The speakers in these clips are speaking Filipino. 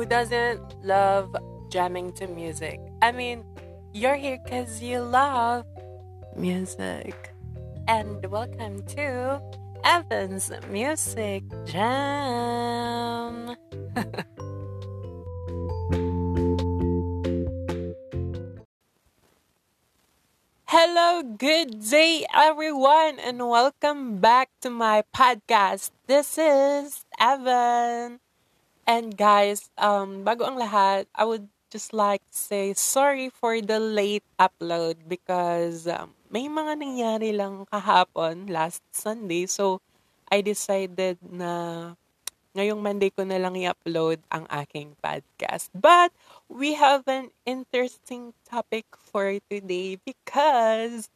who doesn't love jamming to music? I mean, you're here because you love music. And welcome to Evan's Music Jam. Hello, good day, everyone, and welcome back to my podcast. This is Evan. And guys, um, bago ang lahat, I would just like to say sorry for the late upload because um, may mga nangyari lang kahapon, last Sunday. So, I decided na ngayong Monday ko na lang i-upload ang aking podcast. But, we have an interesting topic for today because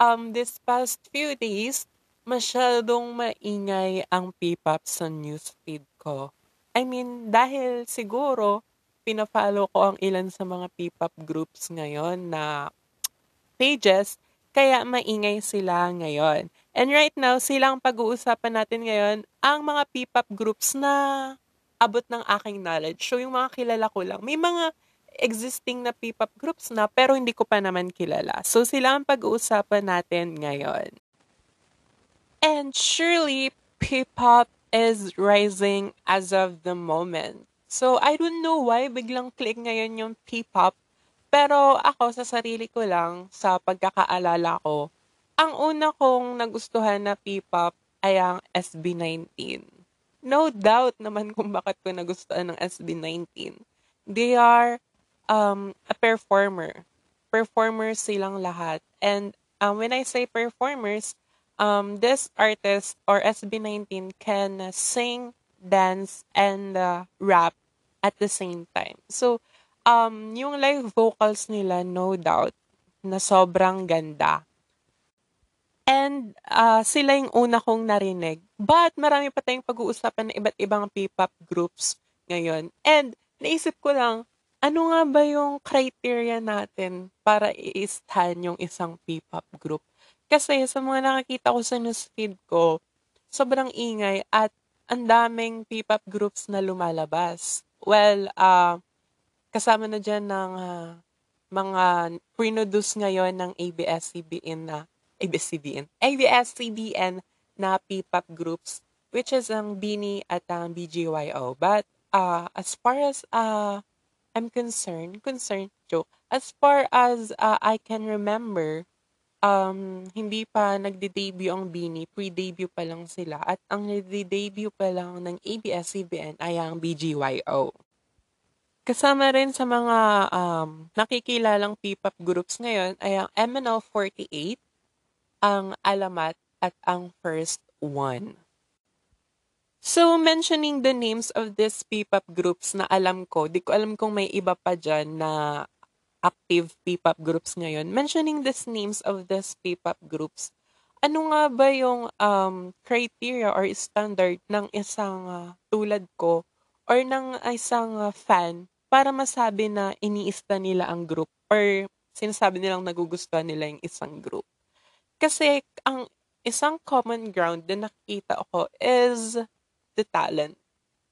um, this past few days, masyadong maingay ang P-pop sa newsfeed ko. I mean, dahil siguro, pinafollow ko ang ilan sa mga P-pop groups ngayon na pages, kaya maingay sila ngayon. And right now, silang pag-uusapan natin ngayon, ang mga P-pop groups na abot ng aking knowledge. So, yung mga kilala ko lang. May mga existing na P-pop groups na, pero hindi ko pa naman kilala. So, sila ang pag-uusapan natin ngayon. And surely, P-pop is rising as of the moment. So, I don't know why biglang click ngayon yung P-pop. Pero ako, sa sarili ko lang, sa pagkakaalala ko, ang una kong nagustuhan na P-pop ay ang SB19. No doubt naman kung bakit ko nagustuhan ng SB19. They are um, a performer. Performers silang lahat. And um, when I say performers, um, this artist or SB19 can sing, dance, and uh, rap at the same time. So, um, yung live vocals nila, no doubt, na sobrang ganda. And uh, sila yung una kong narinig. But marami pa tayong pag-uusapan ng iba't ibang P-pop groups ngayon. And naisip ko lang, ano nga ba yung criteria natin para i-stan yung isang P-pop group? Kasi sa mga nakakita ko sa newsfeed ko, sobrang ingay at ang daming P-pop groups na lumalabas. Well, uh, kasama na dyan ng uh, mga produce ngayon ng ABS-CBN na ABS-CBN, ABS-CBN na P-pop groups which is ang Bini at ang BGYO. But uh, as far as uh, I'm concerned, concerned, joke, as far as uh, I can remember, um, hindi pa nagde-debut ang Bini, pre-debut pa lang sila. At ang nagde-debut pa lang ng ABS-CBN ay ang BGYO. Kasama rin sa mga um, nakikilalang P-pop groups ngayon ay ang MNL48, ang Alamat, at ang First One. So, mentioning the names of these P-pop groups na alam ko, di ko alam kung may iba pa dyan na active P-pop groups ngayon, mentioning these names of these P-pop groups, ano nga ba yung um, criteria or standard ng isang uh, tulad ko or ng isang uh, fan para masabi na iniista nila ang group or sinasabi nilang nagugustuhan nila yung isang group? Kasi ang isang common ground na nakita ko is the talent.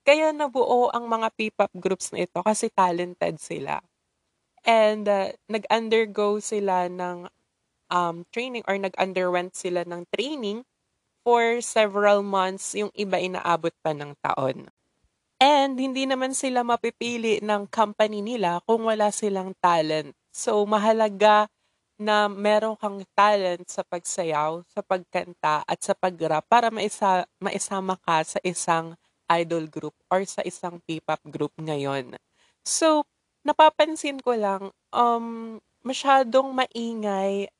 Kaya nabuo ang mga P-pop groups na ito kasi talented sila. And uh, nag-undergo sila ng um, training or nag-underwent sila ng training for several months, yung iba inaabot pa ng taon. And hindi naman sila mapipili ng company nila kung wala silang talent. So mahalaga na meron kang talent sa pagsayaw, sa pagkanta, at sa pag-rap para maisa, maisama ka sa isang idol group or sa isang P-pop group ngayon. So, napapansin ko lang, um, masyadong maingay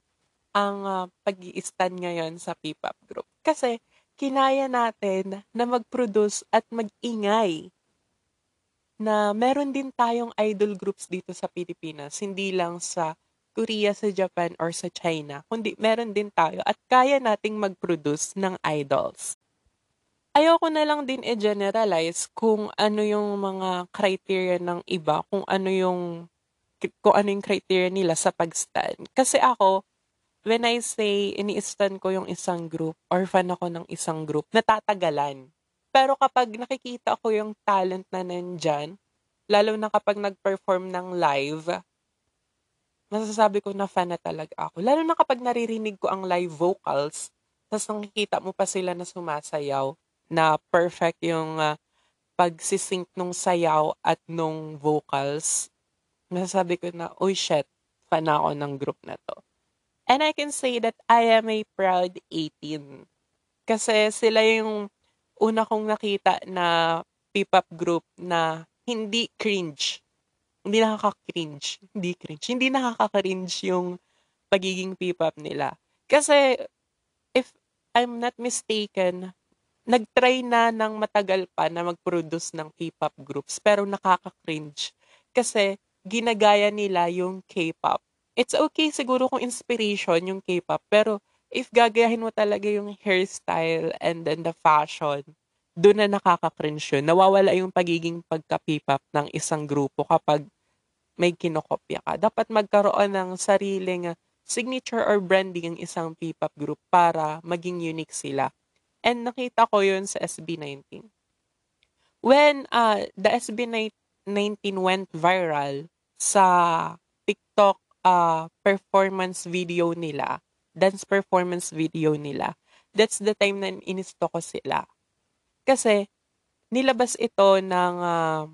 ang uh, pag stand ngayon sa P-pop group. Kasi, kinaya natin na mag-produce at mag-ingay na meron din tayong idol groups dito sa Pilipinas, hindi lang sa Korea, sa Japan, or sa China, kundi meron din tayo at kaya nating mag-produce ng idols ayoko na lang din i-generalize kung ano yung mga criteria ng iba, kung ano yung kung ano yung criteria nila sa pag-stand. Kasi ako, when I say ini-stand ko yung isang group or fan ako ng isang group, natatagalan. Pero kapag nakikita ko yung talent na nandyan, lalo na kapag nag-perform ng live, masasabi ko na fan na talaga ako. Lalo na kapag naririnig ko ang live vocals, tapos nakikita mo pa sila na sumasayaw, na perfect yung uh, pagsisync nung sayaw at nung vocals. Masasabi ko na, oh shit, fan ako ng group na to. And I can say that I am a proud 18. Kasi sila yung una kong nakita na P-pop group na hindi cringe. Hindi nakaka-cringe. Hindi cringe. Hindi nakaka-cringe yung pagiging P-pop nila. Kasi, if I'm not mistaken, nag-try na ng matagal pa na mag-produce ng K-pop groups, pero nakaka-cringe. Kasi, ginagaya nila yung K-pop. It's okay siguro kung inspiration yung K-pop, pero if gagayahin mo talaga yung hairstyle and then the fashion, doon na nakaka-cringe yun. Nawawala yung pagiging pagka-P-pop ng isang grupo kapag may kinokopya ka. Dapat magkaroon ng sariling signature or branding ang isang P-pop group para maging unique sila. And nakita ko yun sa SB19. When uh, the SB19 went viral sa TikTok uh, performance video nila, dance performance video nila, that's the time na inisto ko sila kasi nilabas ito ng uh,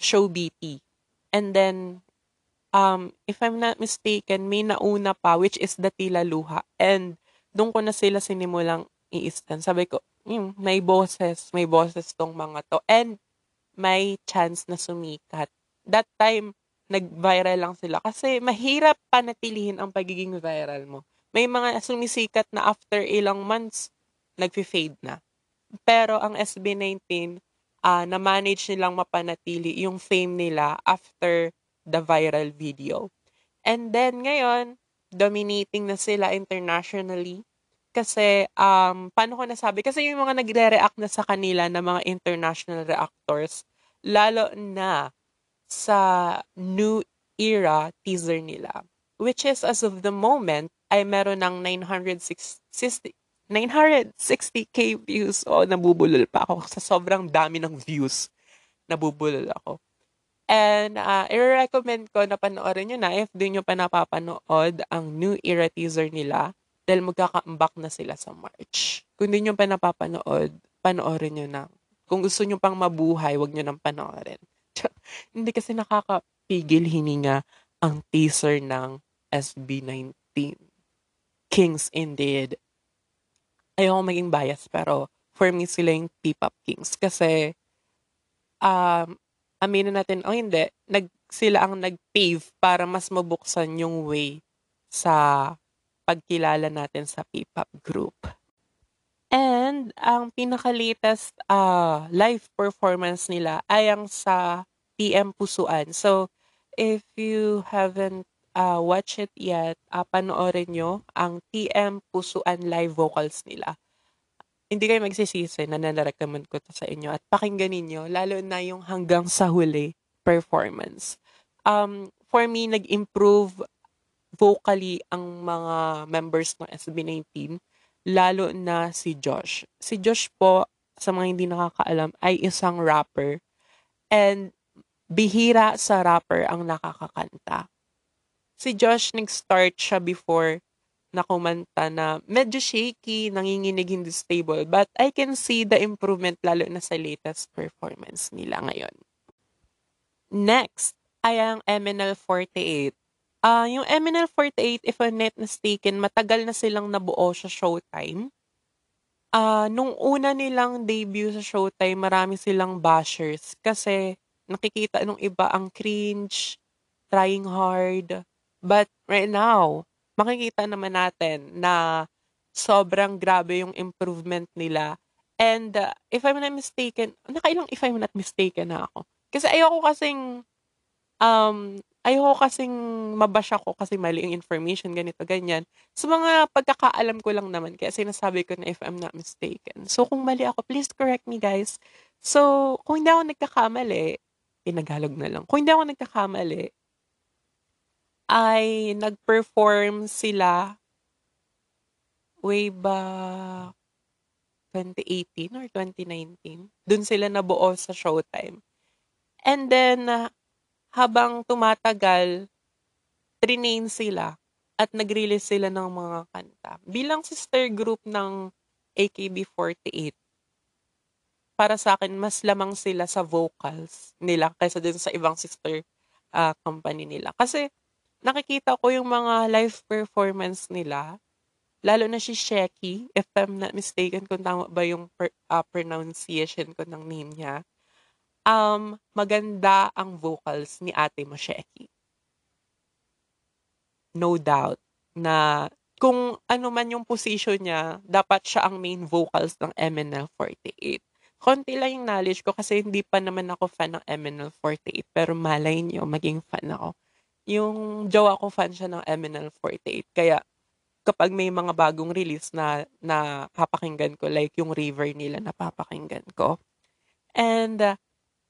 show BT. And then, um, if I'm not mistaken, may nauna pa, which is the Tila Luha. And doon ko na sila sinimulang i-stand. Sabi ko, hmm, may boses, may boses tong mga to. And may chance na sumikat. That time, nag-viral lang sila. Kasi mahirap panatilihin ang pagiging viral mo. May mga sumisikat na after ilang months, nag-fade na. Pero ang SB19, uh, na-manage nilang mapanatili yung fame nila after the viral video. And then ngayon, dominating na sila internationally. Kasi, um, paano ko nasabi? Kasi yung mga nagre-react na sa kanila na mga international reactors, lalo na sa new era teaser nila. Which is, as of the moment, ay meron ng 960, 960k views. O, oh, nabubulol pa ako sa sobrang dami ng views. Nabubulol ako. And uh, i-recommend ko na panoorin nyo na if di nyo pa napapanood ang new era teaser nila dahil magkaka-comeback na sila sa March. Kung di nyo pa napapanood, panoorin nyo na. Kung gusto nyo pang mabuhay, wag nyo nang panoorin. Hindi kasi nakakapigil hininga ang teaser ng SB19. Kings indeed ayoko maging bias, pero for me sila yung P-pop kings. Kasi, um, aminin natin, o oh, hindi, nag, sila ang nag-pave para mas mabuksan yung way sa pagkilala natin sa P-pop group. And ang pinaka-latest uh, live performance nila ay ang sa TM Pusuan. So, if you haven't uh, watch it yet, uh, panoorin nyo ang TM Pusuan live vocals nila. Hindi kayo magsisisi na nanarecommend ko to sa inyo at pakinggan ninyo, lalo na yung hanggang sa huli performance. Um, for me, nag-improve vocally ang mga members ng SB19, lalo na si Josh. Si Josh po, sa mga hindi nakakaalam, ay isang rapper. And bihira sa rapper ang nakakakanta si Josh nag-start siya before na kumanta na medyo shaky, nanginginig, hindi stable. But I can see the improvement lalo na sa latest performance nila ngayon. Next ay ang MNL48. Uh, yung MNL48, if I'm not mistaken, matagal na silang nabuo sa Showtime. Uh, nung una nilang debut sa Showtime, marami silang bashers kasi nakikita nung iba ang cringe, trying hard, But right now, makikita naman natin na sobrang grabe yung improvement nila. And uh, if I'm not mistaken, nakailang if I'm not mistaken na ako. Kasi ayoko kasing, um, ayoko kasing mabash ako kasi mali yung information, ganito, ganyan. So, mga pagkakaalam ko lang naman, kaya sinasabi ko na if I'm not mistaken. So, kung mali ako, please correct me, guys. So, kung hindi ako nagkakamali, tinagalog na lang. Kung hindi ako nagkakamali, ay nag-perform sila way back 2018 or 2019. Doon sila nabuo sa Showtime. And then, uh, habang tumatagal, trinain sila at nag-release sila ng mga kanta. Bilang sister group ng AKB48, para sa akin, mas lamang sila sa vocals nila kaysa dun sa ibang sister uh, company nila. Kasi nakikita ko yung mga live performance nila, lalo na si Shecky, if I'm not mistaken kung tama ba yung per, uh, pronunciation ko ng name niya, um, maganda ang vocals ni ate mo, Shecky. No doubt na kung ano man yung position niya, dapat siya ang main vocals ng MNL48. Konti lang yung knowledge ko kasi hindi pa naman ako fan ng MNL48 pero malay niyo maging fan ako yung jowa ko fan siya ng MNL48. Kaya kapag may mga bagong release na na papakinggan ko like yung River nila napapakinggan ko. And uh,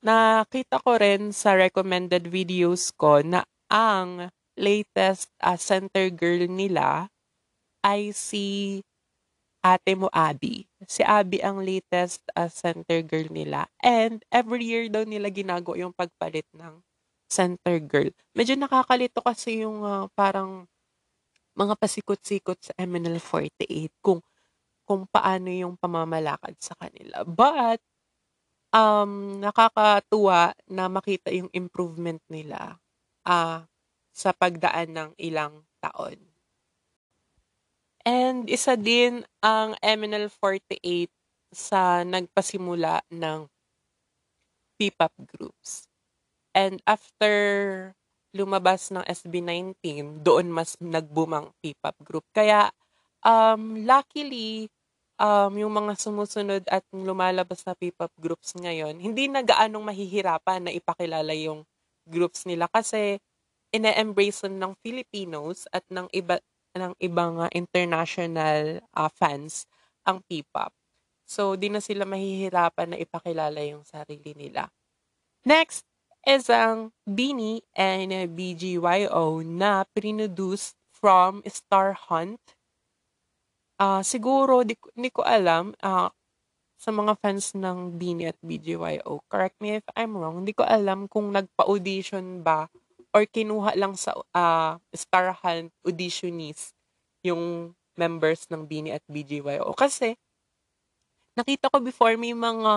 nakita ko rin sa recommended videos ko na ang latest uh, center girl nila ay si ate mo Abby. Si Abby ang latest uh, center girl nila. And every year daw nila ginago yung pagpalit ng center girl. Medyo nakakalito kasi yung uh, parang mga pasikot-sikot sa MNL48 kung kung paano yung pamamalakad sa kanila. But um nakakatuwa na makita yung improvement nila uh, sa pagdaan ng ilang taon. And isa din ang MNL48 sa nagpasimula ng P-pop groups. And after lumabas ng SB19, doon mas nagbumang P-pop group. Kaya, um, luckily, um, yung mga sumusunod at lumalabas na P-pop groups ngayon, hindi na gaanong mahihirapan na ipakilala yung groups nila kasi ine-embrace ng Filipinos at ng iba ng ibang uh, international uh, fans ang P-pop. So, di na sila mahihirapan na ipakilala yung sarili nila. Next, is ang Beanie and BGYO na produce from Star Hunt. Uh, siguro, di, di ko alam, uh, sa mga fans ng Beanie at BGYO, correct me if I'm wrong, hindi ko alam kung nagpa-audition ba or kinuha lang sa uh, Star Hunt auditionees yung members ng Beanie at BGYO. Kasi, nakita ko before may mga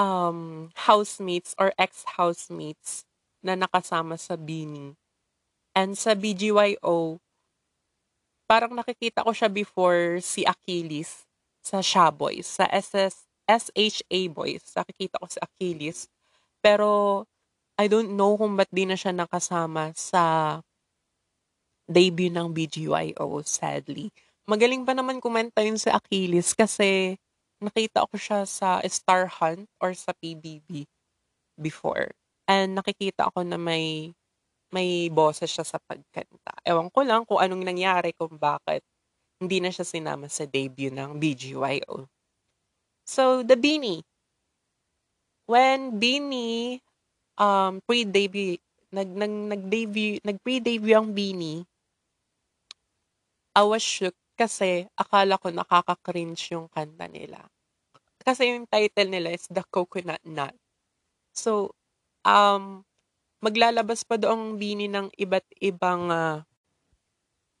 um, housemates or ex-housemates na nakasama sa Bini. And sa BGYO, parang nakikita ko siya before si Achilles sa Sha Boys, sa SS, SHA Boys. Nakikita ko si Achilles. Pero, I don't know kung ba't di na siya nakasama sa debut ng BGYO, sadly. Magaling pa naman kumenta yun si Achilles kasi nakita ko siya sa Star Hunt or sa PBB before. And nakikita ako na may may boses siya sa pagkanta. Ewan ko lang kung anong nangyari kung bakit hindi na siya sinama sa debut ng BGYO. So, the Beanie. When Beanie um, pre-debut, nag, nag, nag-debut, nag-pre-debut ang Beanie, I was shook kasi akala ko nakaka-cringe yung kanta nila. Kasi yung title nila is The Coconut Nut. So, um, maglalabas pa doong bini ng iba't ibang uh,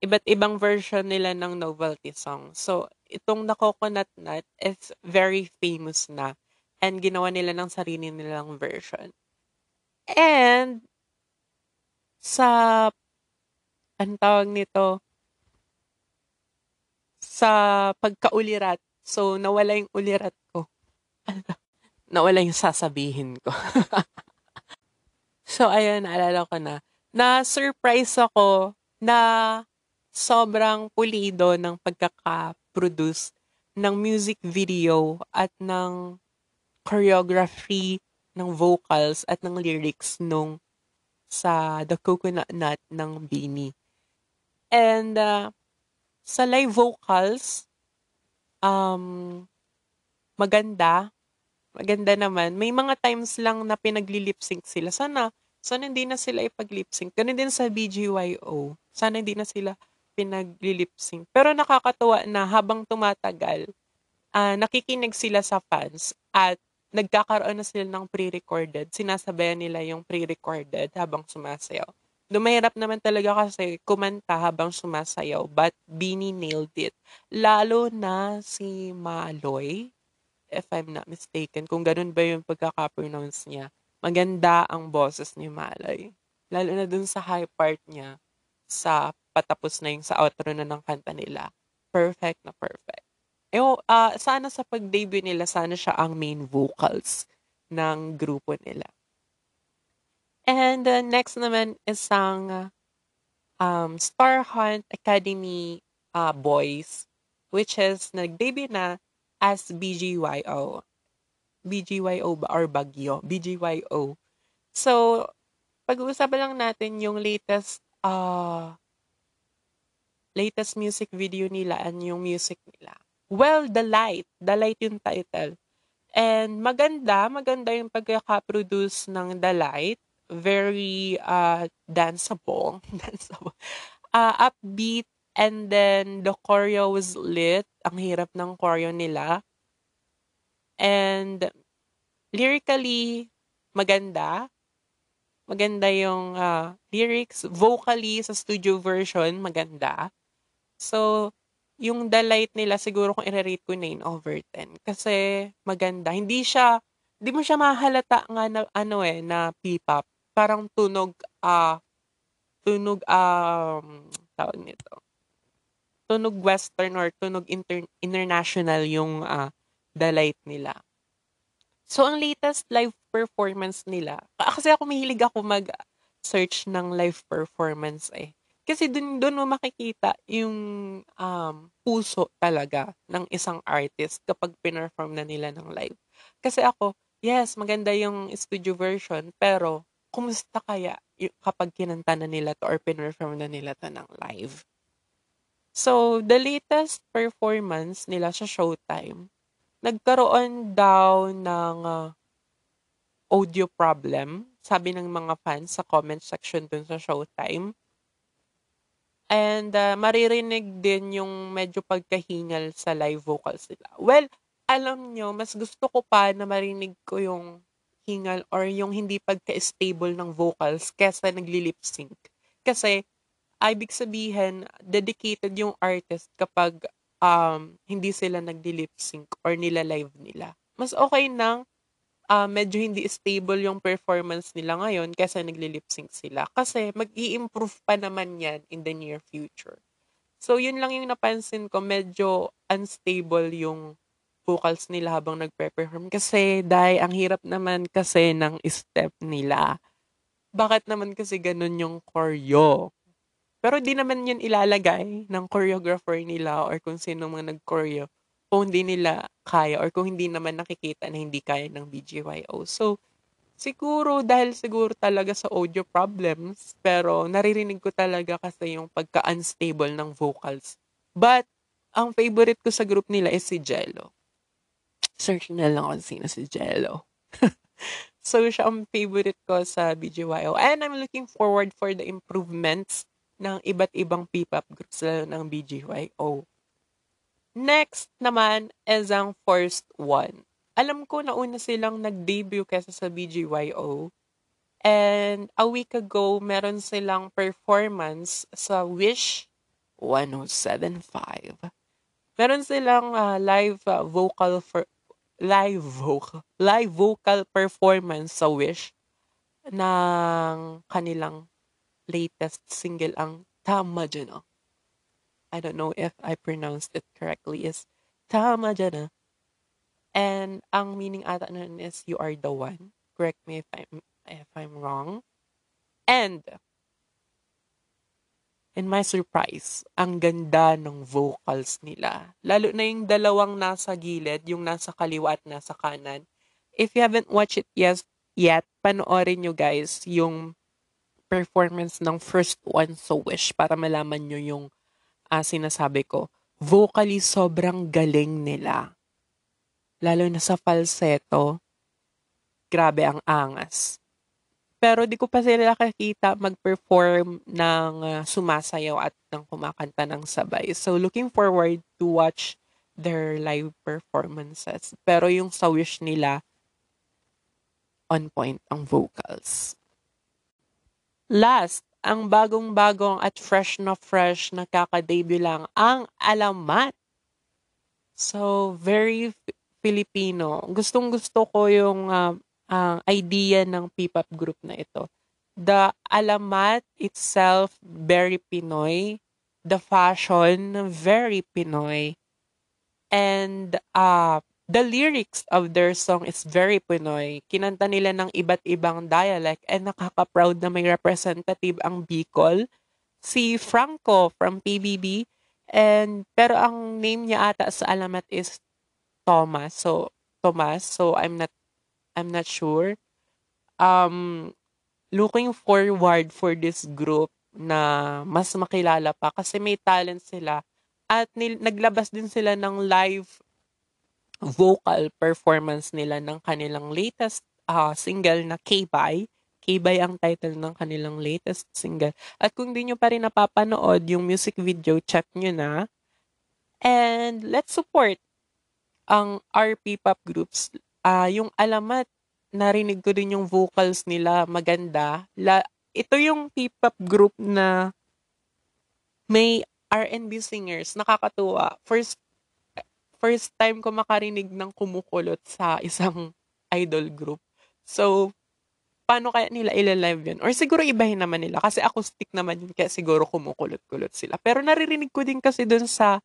iba't ibang version nila ng novelty song. So, itong The Coconut Nut is very famous na and ginawa nila ng sarili nilang version. And sa ang tawag nito sa pagkaulirat. So, nawala yung ulirat ko. nawala yung sasabihin ko. so, ayun, naalala ko na. Na-surprise ako na sobrang pulido ng pagkaka-produce ng music video at ng choreography ng vocals at ng lyrics nung sa The Coconut Nut ng Beanie. And uh, sa live vocals, um, maganda. Maganda naman. May mga times lang na pinagli-lip sync sila. Sana, sana hindi na sila ipag-lip sync. Ganun din sa BGYO. Sana hindi na sila pinagli-lip sync. Pero nakakatuwa na habang tumatagal, uh, nakikinig sila sa fans at nagkakaroon na sila ng pre-recorded. Sinasabayan nila yung pre-recorded habang sumasayaw. Dumahirap naman talaga kasi kumanta habang sumasayaw but Beanie nailed it. Lalo na si Maloy, if I'm not mistaken, kung ganun ba yung pagkaka-pronounce niya, maganda ang boses ni Maloy. Lalo na dun sa high part niya sa patapos na yung sa outro na ng kanta nila. Perfect na perfect. Eh, uh, sana sa pag-debut nila, sana siya ang main vocals ng grupo nila. And uh, next naman is ang um, Star Hunt Academy uh, Boys, which is nag-debut na as BGYO. BGYO ba or Bagyo? BGYO. So, pag-uusapan lang natin yung latest uh, latest music video nila and yung music nila. Well, The Light. The Light yung title. And maganda, maganda yung pagkaka-produce ng The Light very uh, danceable. danceable. Uh, upbeat and then the choreo was lit. Ang hirap ng choreo nila. And lyrically, maganda. Maganda yung uh, lyrics. Vocally, sa studio version, maganda. So, yung The Light nila, siguro kung i-rate ko 9 over 10. Kasi maganda. Hindi siya, hindi mo siya mahalata nga na, ano eh, na P-pop parang tunog, ah, tunog, um, tawag nito. Tunog western or tunog inter- international yung uh, the light nila. So, ang latest live performance nila, kasi ako mahilig ako mag-search ng live performance eh. Kasi dun, dun mo makikita yung um, puso talaga ng isang artist kapag pinerform na nila ng live. Kasi ako, yes, maganda yung studio version, pero kumusta kaya kapag kinanta na nila to or pinperform na nila to ng live. So, the latest performance nila sa Showtime, nagkaroon daw ng uh, audio problem, sabi ng mga fans sa comment section dun sa Showtime. And uh, maririnig din yung medyo pagkahingal sa live vocals nila. Well, alam nyo, mas gusto ko pa na marinig ko yung hingal or yung hindi pagka-stable ng vocals kesa nagli-lip sync. Kasi, ibig sabihin, dedicated yung artist kapag um, hindi sila nagli-lip sync or nila live nila. Mas okay nang uh, medyo hindi stable yung performance nila ngayon kesa nagli-lip sync sila. Kasi mag improve pa naman yan in the near future. So, yun lang yung napansin ko, medyo unstable yung vocals nila habang nagpe-perform. Kasi, dahil ang hirap naman kasi ng step nila. Bakit naman kasi ganun yung choreo? Pero di naman yun ilalagay ng choreographer nila or kung sino mga nag-choreo kung hindi nila kaya or kung hindi naman nakikita na hindi kaya ng BGYO. So, siguro dahil siguro talaga sa audio problems, pero naririnig ko talaga kasi yung pagka-unstable ng vocals. But, ang favorite ko sa group nila is si Jello search na lang kung sino si Jello. so, siya ang favorite ko sa BGYO. And I'm looking forward for the improvements ng iba't ibang P-pop groups lalo ng BGYO. Next naman is ang first one. Alam ko na una silang nag-debut kesa sa BGYO. And a week ago, meron silang performance sa Wish 1075. Meron silang uh, live uh, vocal for live vocal, live vocal performance sa Wish ng kanilang latest single ang Tama Dyan I don't know if I pronounced it correctly is Tama Dyan And ang meaning ata nun is you are the one. Correct me if I'm if I'm wrong. And And my surprise, ang ganda ng vocals nila. Lalo na yung dalawang nasa gilid, yung nasa kaliwa at nasa kanan. If you haven't watched it yes, yet, panoorin nyo guys yung performance ng first one so Wish para malaman nyo yung uh, sinasabi ko. Vocally, sobrang galing nila. Lalo na sa falsetto, grabe ang angas. Pero di ko pa sila nakakita mag-perform ng uh, sumasayaw at ng kumakanta ng sabay. So looking forward to watch their live performances. Pero yung sa wish nila, on point ang vocals. Last, ang bagong-bagong at fresh na fresh na kaka-debut lang ang Alamat. So, very Filipino. Gustong-gusto ko yung uh, uh, idea ng P-pop group na ito. The Alamat itself, very Pinoy. The fashion, very Pinoy. And uh, the lyrics of their song is very Pinoy. Kinanta nila ng iba't ibang dialect and nakaka-proud na may representative ang Bicol. Si Franco from PBB. And, pero ang name niya ata sa alamat is Thomas. So, Thomas. So, I'm not, I'm not sure. Um, looking forward for this group na mas makilala pa kasi may talent sila at nil- naglabas din sila ng live vocal performance nila ng kanilang latest uh, single na K-Bye. K-Bye ang title ng kanilang latest single. At kung di nyo pa rin napapanood yung music video, check nyo na. And let's support ang RP pop groups. Uh, yung alamat, narinig ko din yung vocals nila, maganda. La, ito yung P-pop group na may R&B singers, nakakatuwa. First first time ko makarinig ng kumukulot sa isang idol group. So, paano kaya nila ila-live yun? Or siguro ibahin naman nila kasi acoustic naman yun kaya siguro kumukulot-kulot sila. Pero naririnig ko din kasi dun sa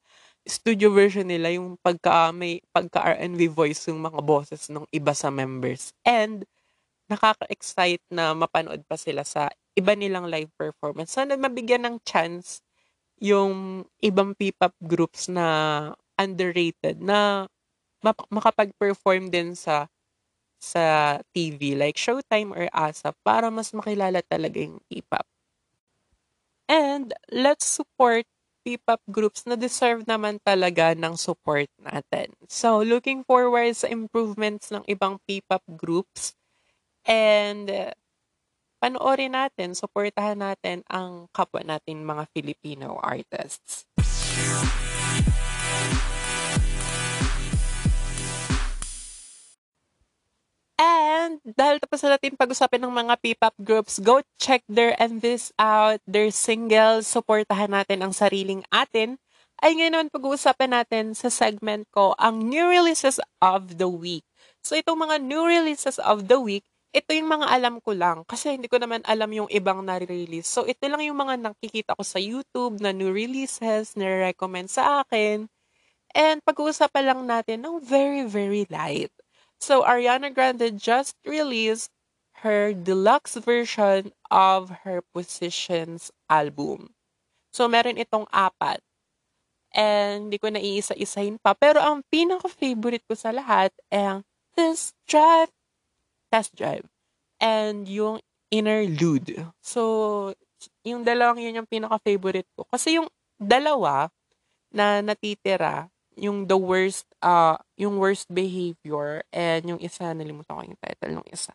studio version nila yung pagka may pagka R&B voice yung mga boses ng iba sa members. And nakaka-excite na mapanood pa sila sa iba nilang live performance. Sana mabigyan ng chance yung ibang P-pop groups na underrated na makapag-perform din sa sa TV like Showtime or ASAP para mas makilala talaga yung P-pop. And let's support P-pop groups na deserve naman talaga ng support natin. So, looking forward sa improvements ng ibang P-pop groups and panoorin natin, suportahan natin ang kapwa natin mga Filipino artists. And dahil tapos na natin pag-usapin ng mga P-pop groups, go check their MVs out, their singles, suportahan natin ang sariling atin. Ay ngayon pag-uusapan natin sa segment ko ang new releases of the week. So itong mga new releases of the week, ito yung mga alam ko lang kasi hindi ko naman alam yung ibang na-release. So, ito lang yung mga nakikita ko sa YouTube na new releases, na-recommend sa akin. And pag-uusapan lang natin ng very, very light. So, Ariana Grande just released her deluxe version of her Positions album. So, meron itong apat. And hindi ko na iisa-isahin pa. Pero ang pinaka-favorite ko sa lahat ay This Drive test drive. And yung interlude. So, yung dalawang yun yung pinaka-favorite ko. Kasi yung dalawa na natitira, yung the worst, uh, yung worst behavior, and yung isa, nalimutan ko yung title ng isa.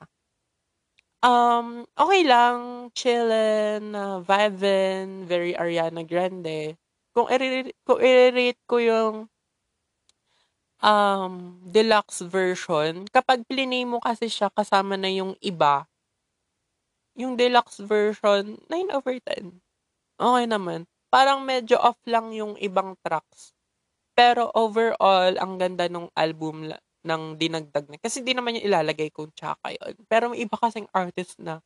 Um, okay lang, chillin, uh, vibin, very Ariana Grande. Kung i-rate ko, yung um, deluxe version, kapag plinay mo kasi siya kasama na yung iba, yung deluxe version, 9 over 10. Okay naman. Parang medyo off lang yung ibang tracks. Pero overall, ang ganda nung album ng dinagdag na. Kasi di naman yung ilalagay kung tsaka yun. Pero may iba kasing artist na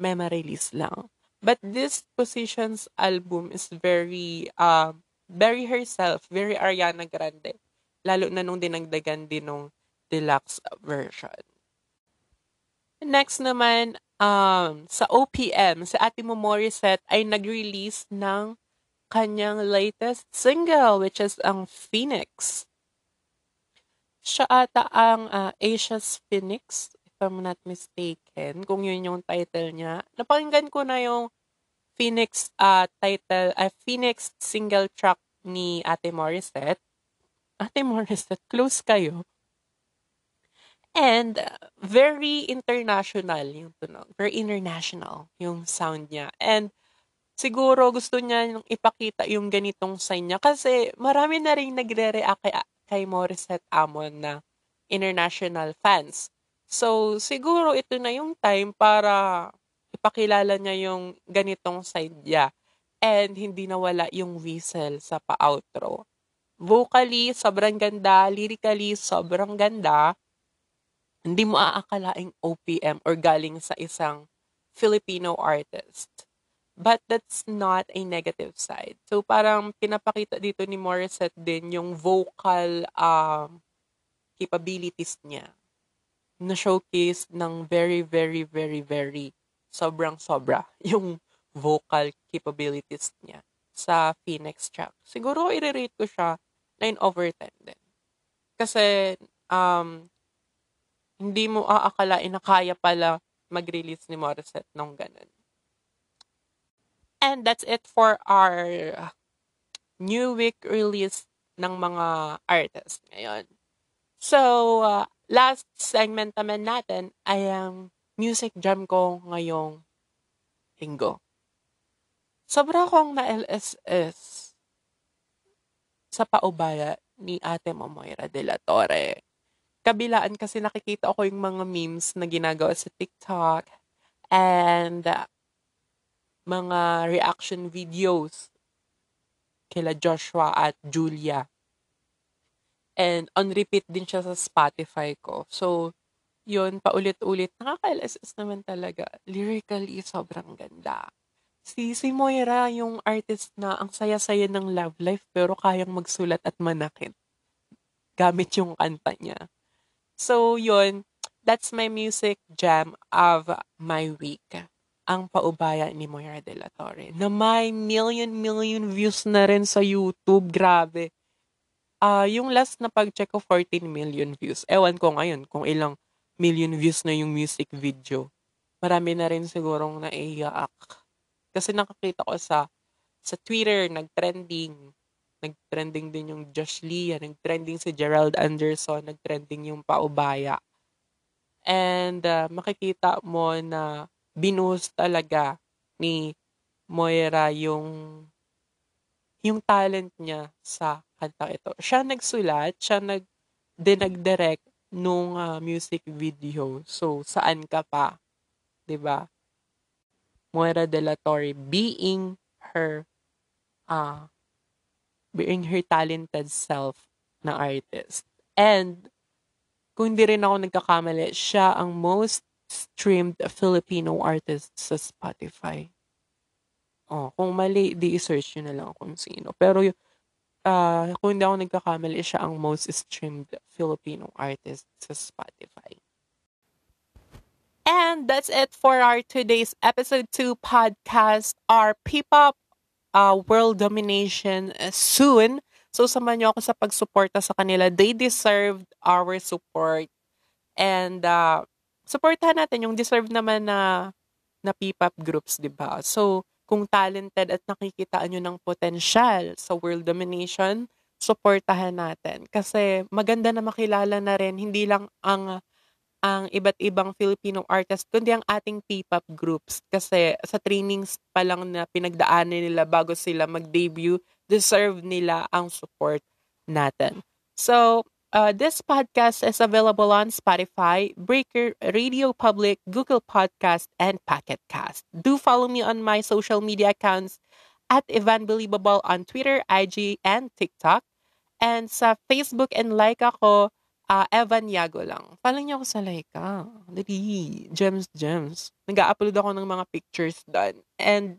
memory release lang. But this Positions album is very, uh, very herself, very Ariana Grande Lalo na nung dinagdagan din nung deluxe version. Next naman, um, sa OPM, sa Ate Mo Morissette ay nag-release ng kanyang latest single, which is ang Phoenix. Siya ata ang uh, Asia's Phoenix, if I'm not mistaken, kung yun yung title niya. Napakinggan ko na yung Phoenix uh, title, uh, Phoenix single track ni Ate Morissette. Ate Morissette, close kayo. And very international yung tunog. Very international yung sound niya. And siguro gusto niya ipakita yung ganitong sign niya kasi marami na rin nagre-react kay, kay Morissette Amon na international fans. So, siguro ito na yung time para ipakilala niya yung ganitong side niya and hindi nawala yung whistle sa pa-outro. Vocally, sobrang ganda. Lyrically, sobrang ganda. Hindi mo aakalaing OPM or galing sa isang Filipino artist. But that's not a negative side. So parang pinapakita dito ni Morissette din yung vocal um, capabilities niya na showcase ng very, very, very, very sobrang sobra yung vocal capabilities niya sa Phoenix track. Siguro i-rate ko siya 9 over 10 din. Kasi um, hindi mo aakalain na kaya pala mag-release ni Morissette nung ganun. And that's it for our new week release ng mga artists ngayon. So, uh, last segment naman natin ay ang music jam ko ngayong linggo. Sobra akong na-LSS sa paubaya ni Ate Momoira de la Torre. Kabilaan kasi nakikita ko yung mga memes na ginagawa sa TikTok and uh, mga reaction videos kila Joshua at Julia. And on repeat din siya sa Spotify ko. So, yun, paulit-ulit. Nakaka-LSS naman talaga. Lyrically, sobrang ganda. Si, si Moira, yung artist na ang saya-saya ng love life pero kayang magsulat at manakit gamit yung kanta niya. So, yun. That's my music jam of my week. Ang paubaya ni Moira de la Torre. Na may million-million views na rin sa YouTube. Grabe. Uh, yung last na pag-check ko, 14 million views. Ewan ko ngayon kung ilang million views na yung music video. Marami na rin sigurong naiyak kasi nakakita ko sa sa Twitter, nag-trending. Nag-trending din yung Josh Lee, nag-trending si Gerald Anderson, nag-trending yung Paubaya. And uh, makikita mo na binuhos talaga ni Moira yung yung talent niya sa kanta ito. Siya nagsulat, siya nag din nag-direct nung uh, music video. So, saan ka pa? 'Di ba? Moira de la Torre being her uh, being her talented self na artist. And kung hindi rin ako nagkakamali, siya ang most streamed Filipino artist sa Spotify. Oh, kung mali, di i-search nyo na lang kung sino. Pero uh, kung hindi ako nagkakamali, siya ang most streamed Filipino artist sa Spotify. And that's it for our today's episode 2 podcast, our P-pop uh, world domination uh, soon. So, samahan niyo ako sa pagsuporta sa kanila. They deserved our support. And, uh, supportahan natin yung deserve naman na, na P-pop groups, di ba? So, kung talented at nakikitaan nyo ng potensyal sa world domination, supportahan natin. Kasi maganda na makilala na rin, hindi lang ang ang iba't ibang Filipino artist, kundi ang ating P-pop groups. Kasi sa trainings pa lang na pinagdaanan nila bago sila mag-debut, deserve nila ang support natin. So, uh, this podcast is available on Spotify, Breaker, Radio Public, Google Podcast, and Pocket Cast. Do follow me on my social media accounts at Evan Believable on Twitter, IG, and TikTok. And sa Facebook and like ako, Ah, Evan Yago lang. Follow niyo ako sa Laika. Dali. Gems, gems. Nag-upload ako ng mga pictures doon. And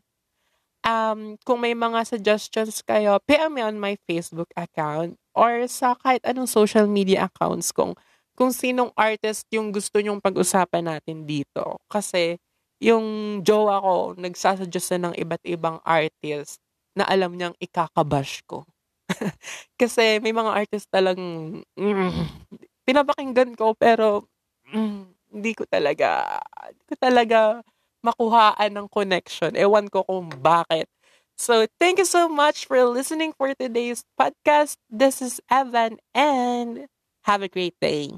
um, kung may mga suggestions kayo, PM me on my Facebook account or sa kahit anong social media accounts kung kung sinong artist yung gusto nyong pag-usapan natin dito. Kasi yung jowa ko, nagsasuggest na ng iba't ibang artist na alam niyang ikakabash ko. Kasi may mga artist talang mm, pinapakinggan ko pero mm, hindi ko talaga hindi ko talaga makuhaan ng connection. Ewan ko kung bakit. So, thank you so much for listening for today's podcast. This is Evan and have a great day.